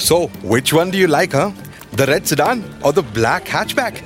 So, which one do you like, huh? The red sedan or the black hatchback?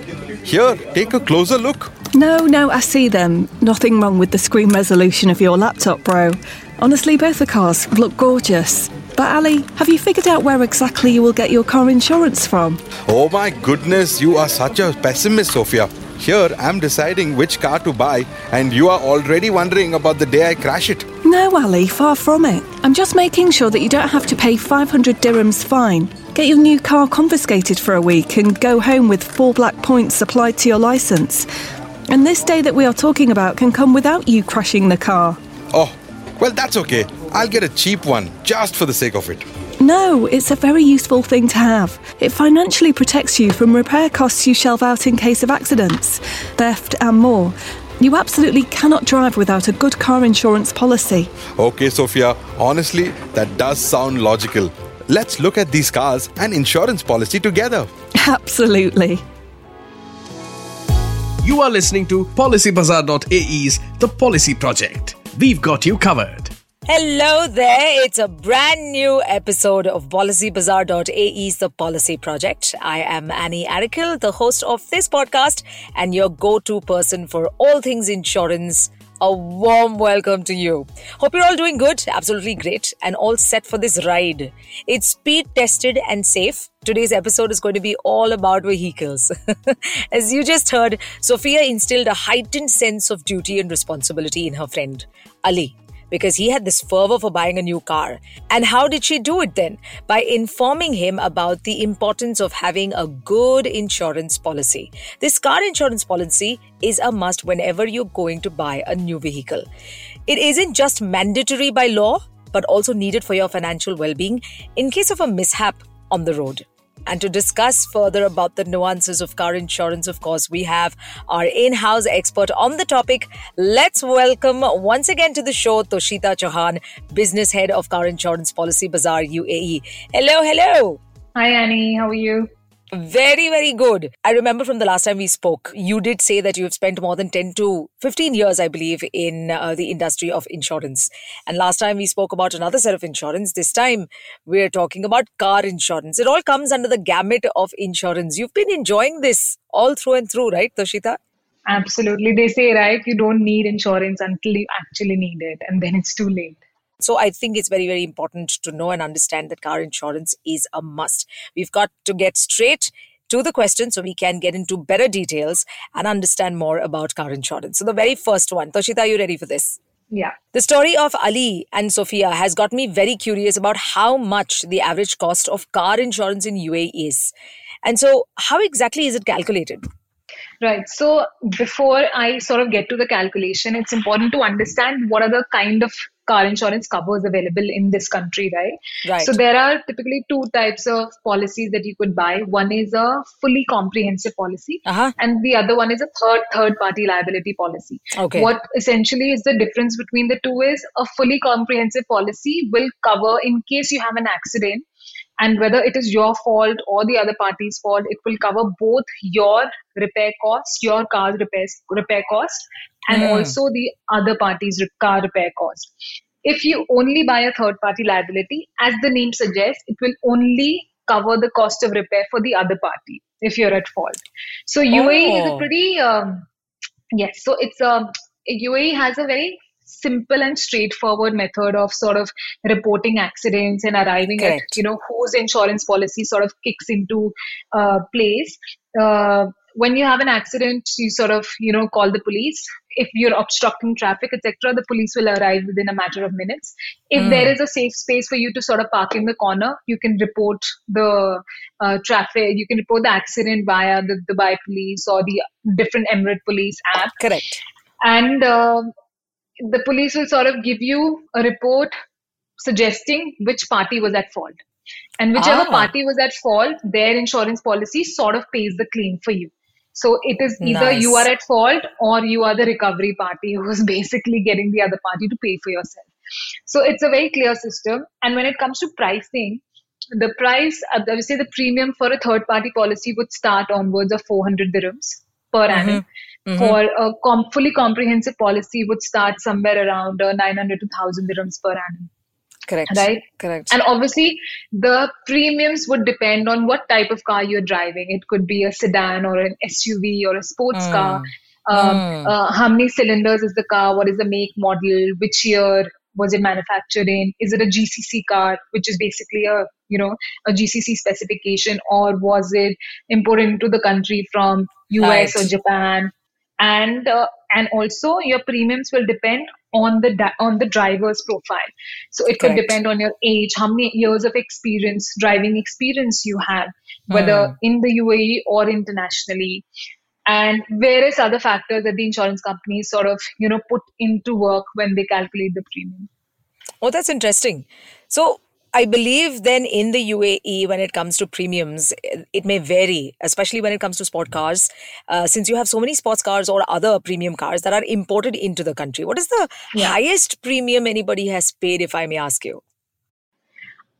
Here, take a closer look. No, no, I see them. Nothing wrong with the screen resolution of your laptop, bro. Honestly, both the cars look gorgeous. But Ali, have you figured out where exactly you will get your car insurance from? Oh my goodness, you are such a pessimist, Sophia. Here, I'm deciding which car to buy, and you are already wondering about the day I crash it. No, Ali, far from it. I'm just making sure that you don't have to pay 500 dirhams fine. Get your new car confiscated for a week and go home with four black points applied to your license. And this day that we are talking about can come without you crashing the car. Oh, well, that's okay. I'll get a cheap one just for the sake of it. No, it's a very useful thing to have. It financially protects you from repair costs you shelve out in case of accidents, theft, and more. You absolutely cannot drive without a good car insurance policy. Okay, Sophia, honestly, that does sound logical. Let's look at these cars and insurance policy together. Absolutely. You are listening to PolicyBazaar.ae's The Policy Project. We've got you covered. Hello there. It's a brand new episode of PolicyBazaar.ae's The Policy Project. I am Annie Arakil, the host of this podcast and your go-to person for all things insurance. A warm welcome to you. Hope you're all doing good, absolutely great, and all set for this ride. It's speed tested and safe. Today's episode is going to be all about vehicles. As you just heard, Sophia instilled a heightened sense of duty and responsibility in her friend, Ali because he had this fervor for buying a new car. And how did she do it then? By informing him about the importance of having a good insurance policy. This car insurance policy is a must whenever you're going to buy a new vehicle. It isn't just mandatory by law, but also needed for your financial well being in case of a mishap on the road. And to discuss further about the nuances of car insurance, of course, we have our in house expert on the topic. Let's welcome once again to the show Toshita Chauhan, Business Head of Car Insurance Policy Bazaar UAE. Hello, hello. Hi, Annie. How are you? Very, very good. I remember from the last time we spoke, you did say that you have spent more than 10 to 15 years, I believe, in uh, the industry of insurance. And last time we spoke about another set of insurance. This time we're talking about car insurance. It all comes under the gamut of insurance. You've been enjoying this all through and through, right, Toshita? Absolutely. They say, right, you don't need insurance until you actually need it, and then it's too late. So I think it's very, very important to know and understand that car insurance is a must. We've got to get straight to the question so we can get into better details and understand more about car insurance. So the very first one, Toshita, are you ready for this? Yeah. The story of Ali and Sophia has got me very curious about how much the average cost of car insurance in UAE is. And so, how exactly is it calculated? Right. So, before I sort of get to the calculation, it's important to understand what are the kind of car insurance covers available in this country, right? Right. So there are typically two types of policies that you could buy. One is a fully comprehensive policy, Uh-huh. and the other one is a third third party liability policy. Okay. What essentially is the difference between the two is a fully comprehensive policy will cover in case you have an accident. And whether it is your fault or the other party's fault, it will cover both your repair cost, your car's repair, repair cost, and Hmm. also the other party's car repair cost. If you only buy a third party liability, as the name suggests, it will only cover the cost of repair for the other party if you're at fault. So UAE is a Oh. pretty um, yes. So it's a UAE has a very simple and straightforward method of sort of reporting accidents and arriving Correct. at you know whose insurance policy sort of kicks into uh, place. Uh, when you have an accident, you sort of you know call the police. If you're obstructing traffic, etc., the police will arrive within a matter of minutes. If Hmm. there is a safe space for you to sort of park in the corner, you can report the uh, traffic. You can report the accident via the Dubai police or the different Emirate police app Correct. and um the police will sort of give you a report suggesting which party was at fault. And whichever Ah. party was at fault their insurance policy sort of pays the claim for you. So it is either Nice. you are at fault or you are the recovery party who is basically getting the other party to pay for yourself. So it's a very clear system. And when it comes to pricing the price uh, i would say the premium for a third party policy would start onwards of 400 dirhams per annum Mhm. for a com- fully comprehensive policy would start somewhere around uh, 900 to 1000 dirhams per annum Correct. Right? Correct. And obviously, the premiums would depend on what type of car you're driving. It could be a sedan or an SUV or a sports Mm. car. Um, Mm. uh, how many cylinders is the car? What is the make, model? Which year was it manufactured in? Is it a GCC car, which is basically a you know a GCC specification, or was it imported into the country from US Right. or Japan? And uh, and also your premiums will depend on the di- on the driver's profile. So it could depend on your age, how many years of experience, driving experience you have, whether Hmm. in the UAE or internationally, and various other factors that the insurance companies sort of you know put into work when they calculate the premium. Oh, that's interesting. So I believe then in the UAE, when it comes to premiums, it may vary, especially when it comes to sport cars. Uh, since you have so many sports cars or other premium cars that are imported into the country, what is the Yeah. highest premium anybody has paid, if I may ask you?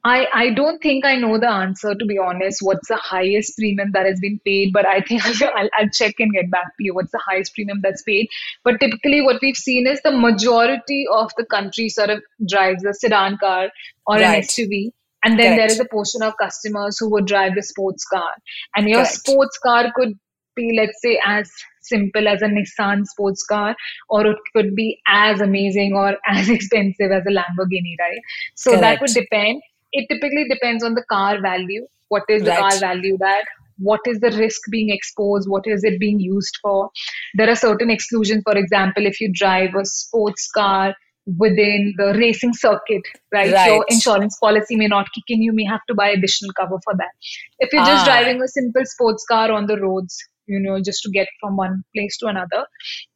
I, I don't think I know the answer to be honest. What's the highest premium that has been paid? But I think I'll, I'll check and get back to you. What's the highest premium that's paid? But typically, what we've seen is the majority of the country sort of drives a sedan car or an SUV. And then there is a portion of customers who would drive the sports car. And your Correct. sports car could be, let's say, as simple as a Nissan sports car, or it could be as amazing or as expensive as a Lamborghini, right? So that would depend. It typically depends on the car value. What is the Right. car valued at? What is the risk being exposed? What is it being used for? There are certain exclusions. For example, if you drive a sports car within the racing circuit, right? Your insurance policy may not kick in. You may have to buy additional cover for that. If you're just Ah. driving a simple sports car on the roads, you know, just to get from one place to another,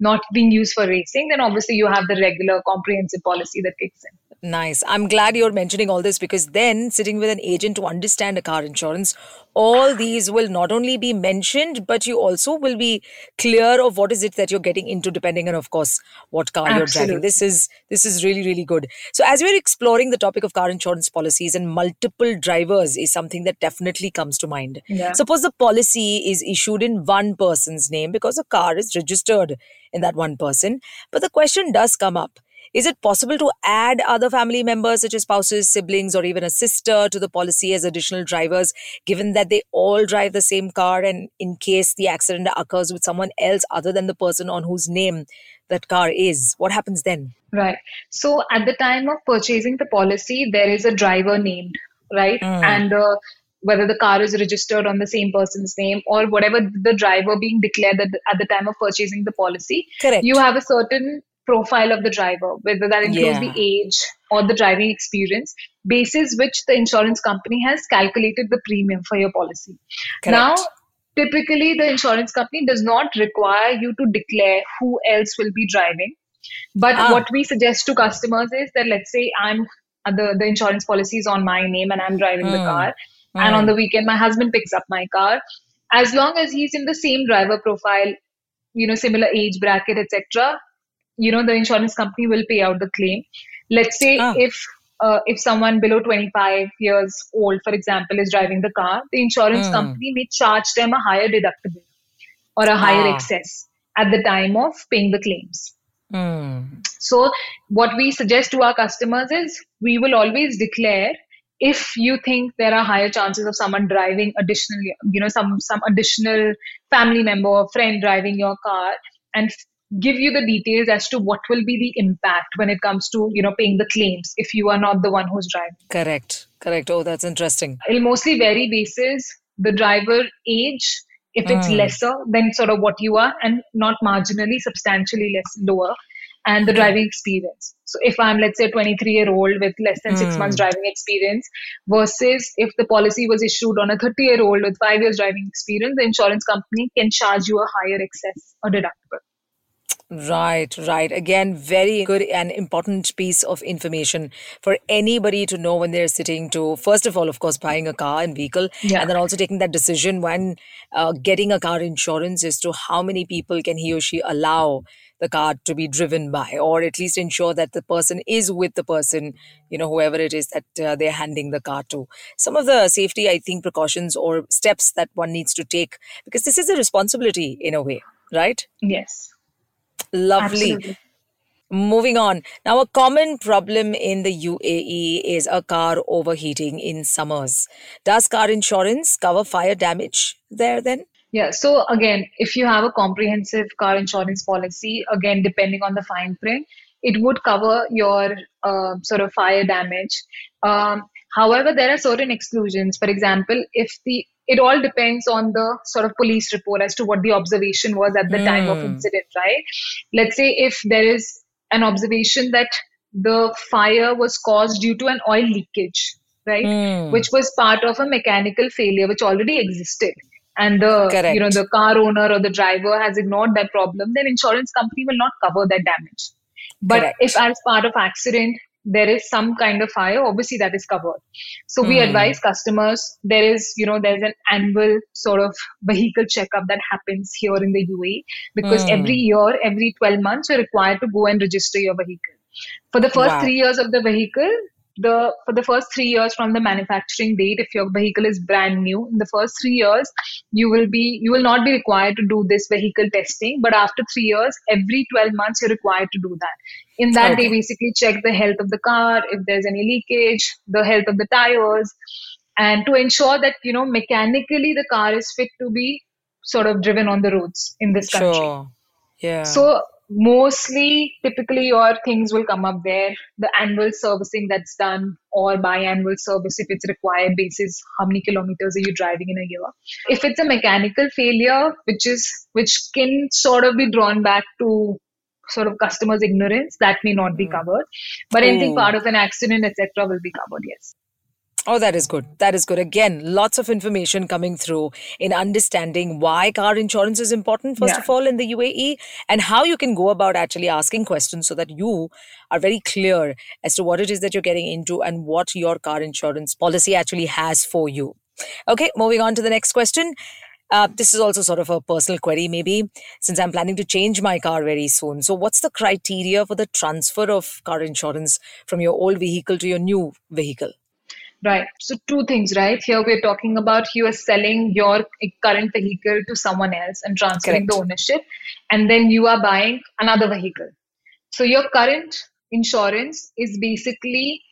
not being used for racing, then obviously you have the regular comprehensive policy that kicks in. Nice. I'm glad you're mentioning all this because then sitting with an agent to understand a car insurance, all these will not only be mentioned, but you also will be clear of what is it that you're getting into, depending on, of course, what car you're driving. This is this is really really good. So as we're exploring the topic of car insurance policies and multiple drivers is something that definitely comes to mind. Yeah. Suppose the policy is issued in one person's name because a car is registered in that one person, but the question does come up. Is it possible to add other family members, such as spouses, siblings, or even a sister, to the policy as additional drivers, given that they all drive the same car? And in case the accident occurs with someone else other than the person on whose name that car is, what happens then? Right. So at the time of purchasing the policy, there is a driver named, right? Mm. And uh, whether the car is registered on the same person's name or whatever the driver being declared at the, at the time of purchasing the policy, Correct. you have a certain profile of the driver, whether that includes Yeah. the age or the driving experience, basis which the insurance company has calculated the premium for your policy. Now, typically the insurance company does not require you to declare who else will be driving. But Ah. what we suggest to customers is that let's say I'm uh, the, the insurance policy is on my name and I'm driving the Hmm. car. And on the weekend, my husband picks up my car. As long as he's in the same driver profile, you know, similar age bracket, etc., you know, the insurance company will pay out the claim. Let's say Ah. if uh, if someone below 25 years old, for example, is driving the car, the insurance Hmm. company may charge them a higher deductible or a higher Ah. excess at the time of paying the claims. Hmm. So, what we suggest to our customers is we will always declare if you think there are higher chances of someone driving additionally, you know, some some additional family member or friend driving your car, and give you the details as to what will be the impact when it comes to you know paying the claims if you are not the one who's driving. Correct. Correct. Oh, that's interesting. It'll mostly vary basis the driver age. If it's Mm. lesser than sort of what you are, and not marginally, substantially less lower, and the driving experience. So if I'm let's say a 23 year old with less than six Mm. months driving experience, versus if the policy was issued on a 30 year old with five years driving experience, the insurance company can charge you a higher excess or deductible. Right, right. Again, very good and important piece of information for anybody to know when they're sitting to, first of all, of course, buying a car and vehicle, Yeah. and then also taking that decision when uh, getting a car insurance as to how many people can he or she allow the car to be driven by, or at least ensure that the person is with the person, you know, whoever it is that uh, they're handing the car to. Some of the safety, I think, precautions or steps that one needs to take, because this is a responsibility in a way, right? Yes. Lovely. Absolutely. Moving on. Now, a common problem in the UAE is a car overheating in summers. Does car insurance cover fire damage there then? Yeah. So again, if you have a comprehensive car insurance policy, again, depending on the fine print, it would cover your uh, sort of fire damage. Um, however, there are certain exclusions. For example, if the it all depends on the sort of police report as to what the observation was at the mm. time of incident, right? Let's say if there is an observation that the fire was caused due to an oil leakage, right? Mm. Which was part of a mechanical failure which already existed and the Correct. you know the car owner or the driver has ignored that problem then insurance company will not cover that damage but Correct. if as part of accident there is some kind of fire obviously that is covered so mm. we hmm. advise customers there is you know there's an annual sort of vehicle checkup that happens here in the UAE because mm. every year every 12 months you're required to go and register your vehicle for the first wow. 3 years of the vehicle the for the first three years from the manufacturing date if your vehicle is brand new in the first three years you will be you will not be required to do this vehicle testing but after three years every 12 months you're required to do that in that okay. they basically check the health of the car if there's any leakage the health of the tires and to ensure that you know mechanically the car is fit to be sort of driven on the roads in this country sure. yeah so mostly typically your things will come up there the annual servicing that's done or biannual service if it's required basis how many kilometers are you driving in a year? If it's a mechanical failure which is which can sort of be drawn back to sort of customers ignorance that may not be hmm. covered. But anything part of an accident etc will be covered yes Oh, that is good. That is good. Again, lots of information coming through in understanding why car insurance is important, first yeah. of all, in the UAE, and how you can go about actually asking questions so that you are very clear as to what it is that you're getting into and what your car insurance policy actually has for you. Okay, moving on to the next question. Uh, this is also sort of a personal query, maybe, since I'm planning to change my car very soon. So, what's the criteria for the transfer of car insurance from your old vehicle to your new vehicle? Right. So two things, right? Here we're talking about you are selling your current vehicle to someone else and transferring Correct. the ownership, and then you are buying another vehicle. So your current insurance is basically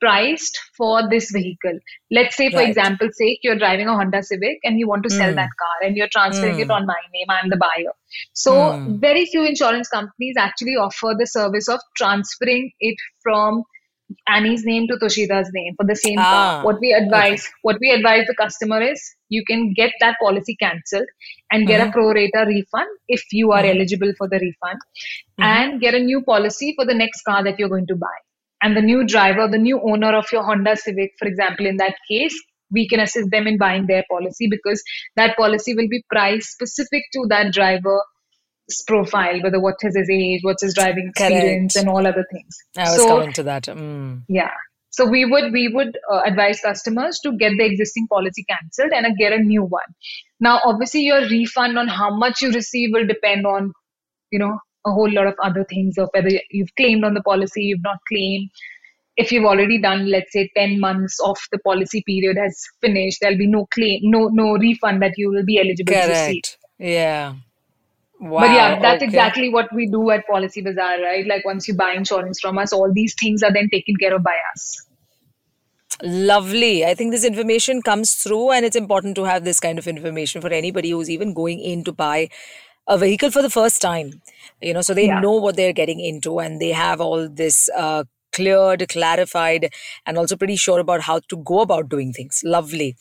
priced for this vehicle. Let's say, for right. example's sake, you're driving a Honda Civic and you want to sell mm. that car and you're transferring mm. it on my name. I'm the buyer. So mm. very few insurance companies actually offer the service of transferring it from Annie's name to Toshita's name for the same ah, car. What we advise, okay. what we advise the customer is you can get that policy cancelled and get mm-hmm. a pro rata refund if you are mm-hmm. eligible for the refund, mm-hmm. and get a new policy for the next car that you're going to buy. And the new driver, the new owner of your Honda Civic, for example, in that case, we can assist them in buying their policy because that policy will be priced specific to that driver profile, whether what is his age, what's his driving experience, Correct. and all other things. I was so, coming to that. Mm. Yeah. So we would we would uh, advise customers to get the existing policy cancelled and uh, get a new one. Now, obviously, your refund on how much you receive will depend on, you know, a whole lot of other things of whether you've claimed on the policy, you've not claimed. If you've already done, let's say, ten months of the policy period has finished, there'll be no claim, no no refund that you will be eligible Correct. to receive. Yeah. Wow, but yeah, that's okay. exactly what we do at Policy Bazaar, right? Like once you buy insurance from us, all these things are then taken care of by us. Lovely. I think this information comes through, and it's important to have this kind of information for anybody who's even going in to buy a vehicle for the first time. You know, so they yeah. know what they're getting into, and they have all this uh, cleared, clarified, and also pretty sure about how to go about doing things. Lovely.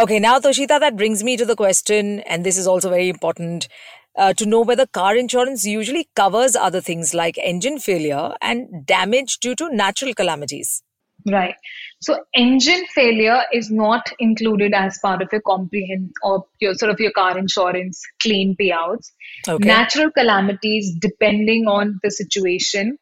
Okay, now, Toshita, that brings me to the question, and this is also very important uh, to know whether car insurance usually covers other things like engine failure and damage due to natural calamities. Right. So engine failure is not included as part of your comprehend or your sort of your car insurance claim payouts. Okay. Natural calamities, depending on the situation,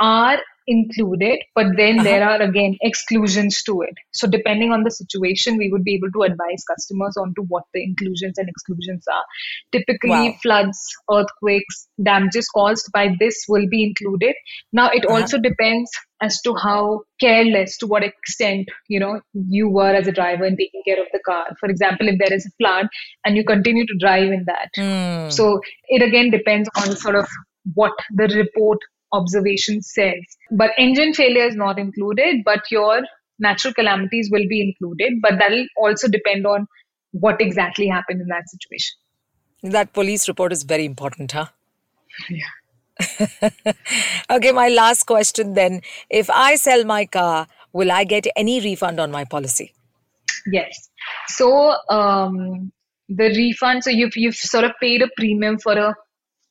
are included, but then uh-huh. there are again exclusions to it. So depending on the situation, we would be able to advise customers on to what the inclusions and exclusions are. Typically, wow. floods, earthquakes, damages caused by this will be included. Now, it uh-huh. also depends as to how careless, to what extent, you know, you were as a driver in taking care of the car. For example, if there is a flood and you continue to drive in that. Mm. So it again depends on sort of what the report observation says. But engine failure is not included, but your natural calamities will be included. But that'll also depend on what exactly happened in that situation. That police report is very important, huh? Yeah. okay, my last question then. If I sell my car, will I get any refund on my policy? Yes. So um, the refund, so you've you've sort of paid a premium for a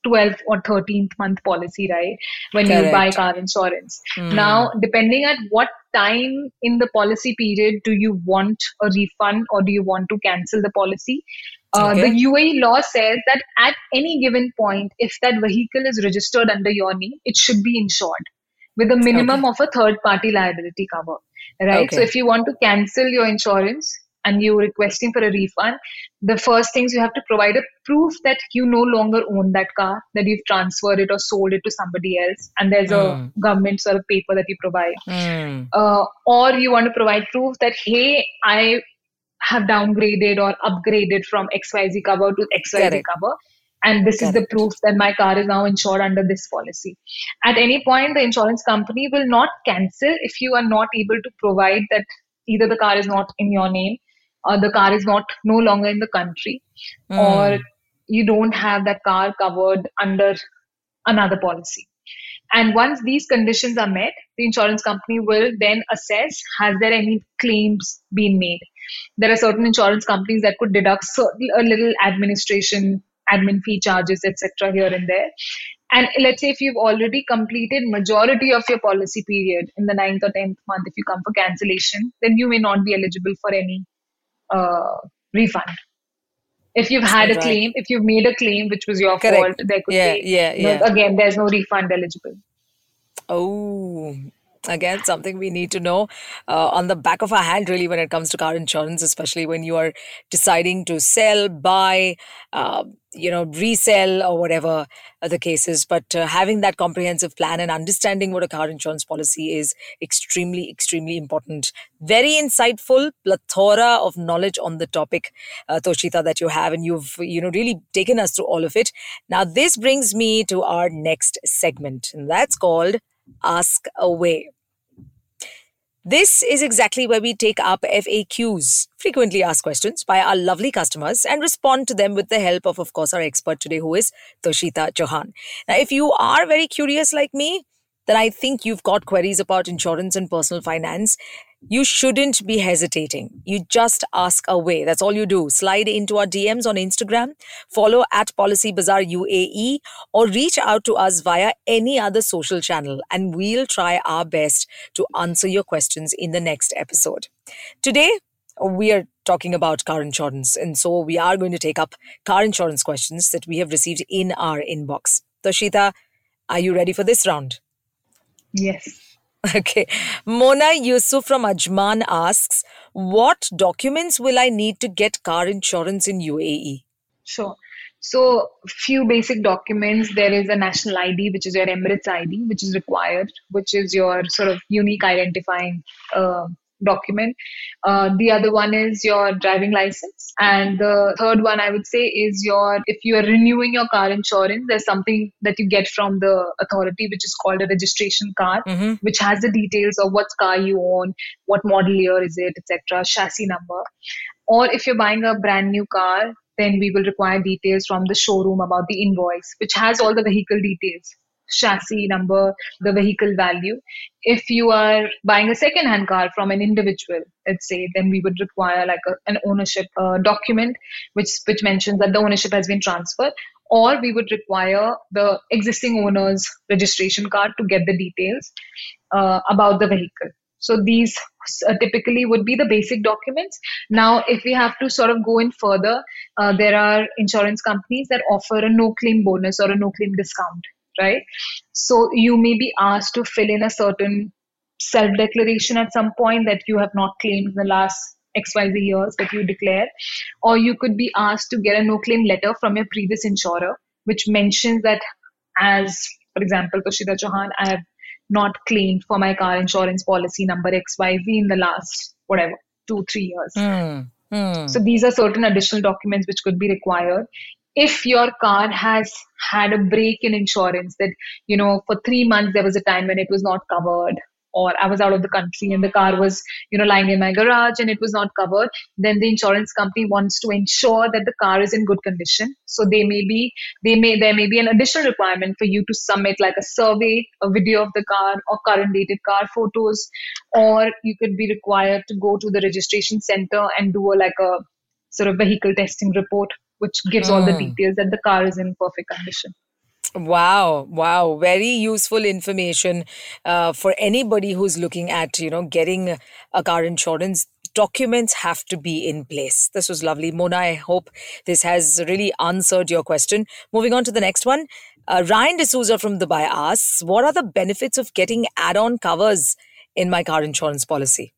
12th or 13th month policy, right? When you buy car insurance. Hmm. Now, depending at what time in the policy period do you want a refund or do you want to cancel the policy? Uh, Okay. The UAE law says that at any given point, if that vehicle is registered under your name, it should be insured with a minimum of a third party liability cover. Right? So if you want to cancel your insurance and you're requesting for a refund, the first things you have to provide a proof that you no longer own that car, that you've transferred it or sold it to somebody else, and there's Mm. a government sort of paper that you provide. Hmm. Uh, or you want to provide proof that, hey, I have downgraded or upgraded from XYZ cover to XYZ Correct. cover. And this is the proof that my car is now insured under this policy. At any point, the insurance company will not cancel if you are not able to provide that either the car is not in your name or the car is not no longer in the country hmm. or you don't have that car covered under another policy. And once these conditions are met, the insurance company will then assess has there any claims been made. There are certain insurance companies that could deduct a little administration, admin fee charges, etc. here and there. And let's say if you've already completed majority of your policy period in the ninth or tenth month, if you come for cancellation, then you may not be eligible for any uh, refund. If you've had a claim, if you've made a claim which was your Correct. fault, there could Yeah, be yeah, no- yeah. again there's no refund eligible. Oh, again, something we need to know uh, on the back of our hand, really, when it comes to car insurance, especially when you are deciding to sell, buy, uh, you know, resell, or whatever the cases. But uh, having that comprehensive plan and understanding what a car insurance policy is extremely, extremely important. Very insightful, plethora of knowledge on the topic, uh, Toshita, that you have, and you've, you know, really taken us through all of it. Now, this brings me to our next segment, and that's called Ask Away. This is exactly where we take up FAQs, frequently asked questions, by our lovely customers and respond to them with the help of, of course, our expert today, who is Toshita Chauhan. Now, if you are very curious like me, then I think you've got queries about insurance and personal finance. You shouldn't be hesitating. You just ask away. That's all you do. Slide into our DMs on Instagram, follow at Policy Bazaar UAE, or reach out to us via any other social channel, and we'll try our best to answer your questions in the next episode. Today, we are talking about car insurance, and so we are going to take up car insurance questions that we have received in our inbox. Toshita, are you ready for this round? Yes. Okay. Mona Yusuf from Ajman asks, What documents will I need to get car insurance in UAE? Sure. So, few basic documents. There is a national ID, which is your Emirates ID, which is required, which is your sort of unique identifying uh, document. Uh, the other one is your driving license, and the third one I would say is your if you are renewing your car insurance. There's something that you get from the authority, which is called a registration card, Mhm. which has the details of what car you own, what model year is it, etc., chassis number. Or if you're buying a brand new car, then we will require details from the showroom about the invoice, which has all the vehicle details chassis number, the vehicle value. If you are buying a second hand car from an individual, let's say, then we would require like a, an ownership uh, document which, which mentions that the ownership has been transferred. Or we would require the existing owner's registration card to get the details uh, about the vehicle. So these uh, typically would be the basic documents. Now, if we have to sort of go in further, uh, there are insurance companies that offer a no claim bonus or a no claim discount, right? So you may be asked to fill in a certain self declaration at some point that you have not claimed in the last XYZ years that you declare, or you could be asked to get a no claim letter from your previous insurer, which mentions that, as for example, Toshita Chauhan, I have not claimed for my car insurance policy number XYZ in the last whatever two, three years. Hmm. Hmm. So these are certain additional documents which could be required. If your car has had a break in insurance that you know for 3 months there was a time when it was not covered or I was out of the country and the car was, you know, lying in my garage and it was not covered, then the insurance company wants to ensure that the car is in good condition. So they may be, they may, there may be an additional requirement for you to submit like a survey, a video of the car or current dated car photos, or you could be required to go to the registration center and do a, like a sort of vehicle testing report, which gives mm. all the hmm. details that the car is in perfect condition. Wow, wow, very useful information uh, for anybody who's looking at, you know, getting a car insurance. Documents have to be in place. This was lovely. Mona, I hope this has really answered your question. Moving on to the next one. Uh, Ryan D'Souza from Dubai asks, What are the benefits of getting add on covers in my car insurance policy?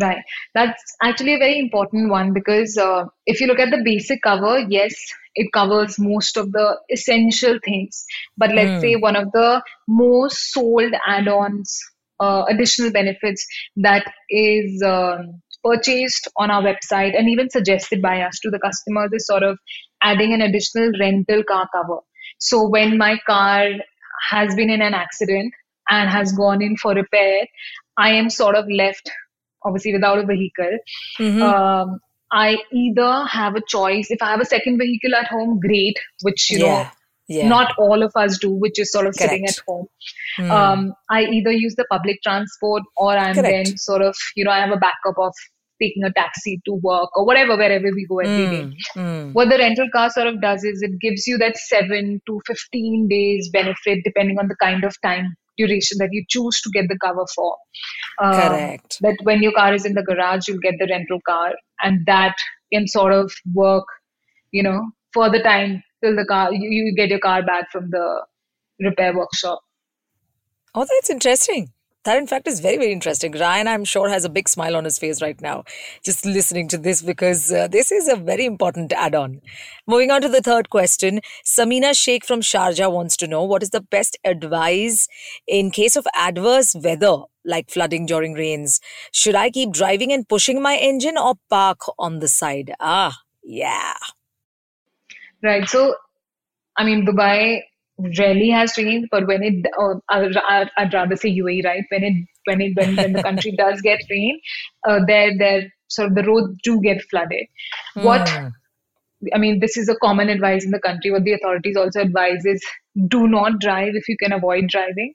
Right. That's actually a very important one because uh, if you look at the basic cover, yes, it covers most of the essential things. But let's mm. say one of the most sold add ons, uh, additional benefits that is um, purchased on our website and even suggested by us to the customers is sort of adding an additional rental car cover. So when my car has been in an accident and has gone in for repair, I am sort of left obviously without a vehicle. Mm-hmm. Um, I either have a choice. If I have a second vehicle at home, great, which you yeah. know yeah. not all of us do, which is sort of Correct. sitting at home. Mm. Um, I either use the public transport or I'm Correct. then sort of, you know, I have a backup of taking a taxi to work or whatever, wherever we go every mm. day. Mm. What the rental car sort of does is it gives you that seven to 15 days benefit depending on the kind of time duration that you choose to get the cover for. Um, Correct. That when your car is in the garage, you'll get the rental car, and that can sort of work, you know, for the time till the car you, you get your car back from the repair workshop. Oh, that's interesting. That, in fact, is very, very interesting. Ryan, I'm sure, has a big smile on his face right now just listening to this because uh, this is a very important add on. Moving on to the third question Samina Sheikh from Sharjah wants to know what is the best advice in case of adverse weather like flooding during rains? Should I keep driving and pushing my engine or park on the side? Ah, yeah. Right. So, I mean, Dubai rarely has rain, but when it, uh, I, I'd rather say UAE, right? When it, when it, when, when the country does get rain, uh, there, there, sort of the roads do get flooded. Mm. What, hmm. I mean, this is a common advice in the country. What the authorities also advise is do not drive if you can avoid driving.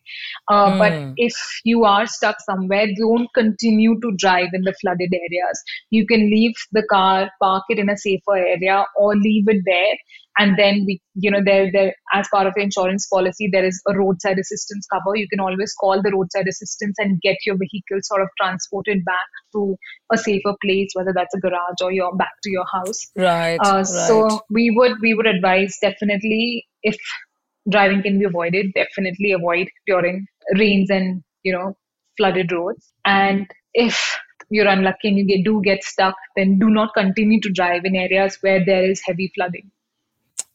Uh, mm. But if you are stuck somewhere, don't continue to drive in the flooded areas. You can leave the car, park it in a safer area, or leave it there and then we you know there there as part of the insurance policy there is a roadside assistance cover you can always call the roadside assistance and get your vehicle sort of transported back to a safer place whether that's a garage or you're back to your house right, uh, right. so we would we would advise definitely if driving can be avoided definitely avoid during rains and you know flooded roads and if you're unlucky and you get, do get stuck, then do not continue to drive in areas where there is heavy flooding.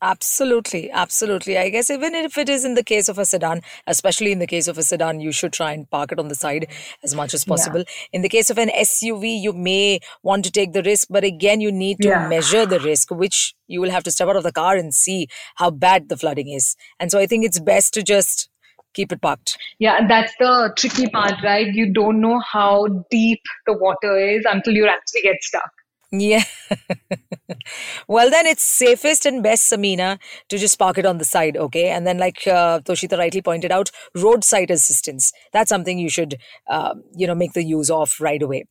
Absolutely, absolutely. I guess even if it is in the case of a sedan, especially in the case of a sedan, you should try and park it on the side as much as possible. Yeah. In the case of an SUV, you may want to take the risk, but again, you need to yeah. measure the risk, which you will have to step out of the car and see how bad the flooding is. And so I think it's best to just keep it parked. Yeah, that's the tricky part, right? You don't know how deep the water is until you actually get stuck. Yeah. well, then it's safest and best, Samina, to just park it on the side, okay? And then, like uh, Toshita rightly pointed out, roadside assistance. That's something you should, uh, you know, make the use of right away.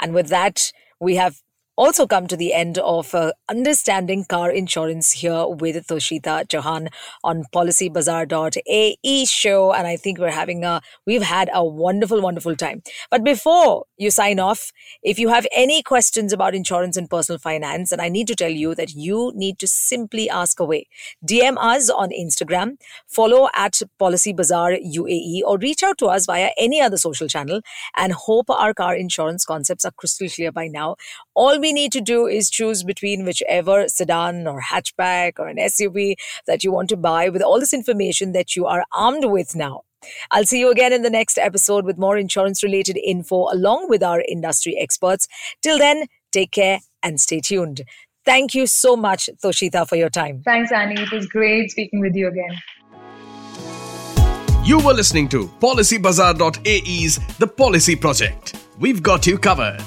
And with that, we have also come to the end of uh, Understanding Car Insurance here with Toshita Chauhan on policybazaar.ae show. And I think we're having a, we've had a wonderful, wonderful time. But before you sign off, if you have any questions about insurance and personal finance, and I need to tell you that you need to simply ask away. DM us on Instagram, follow at Policy Bazaar UAE, or reach out to us via any other social channel and hope our car insurance concepts are crystal clear by now. All we need to do is choose between whichever sedan or hatchback or an SUV that you want to buy with all this information that you are armed with now. I'll see you again in the next episode with more insurance related info along with our industry experts. Till then, take care and stay tuned. Thank you so much, Toshita, for your time. Thanks, Annie. It was great speaking with you again. You were listening to PolicyBazaar.ae's The Policy Project. We've got you covered.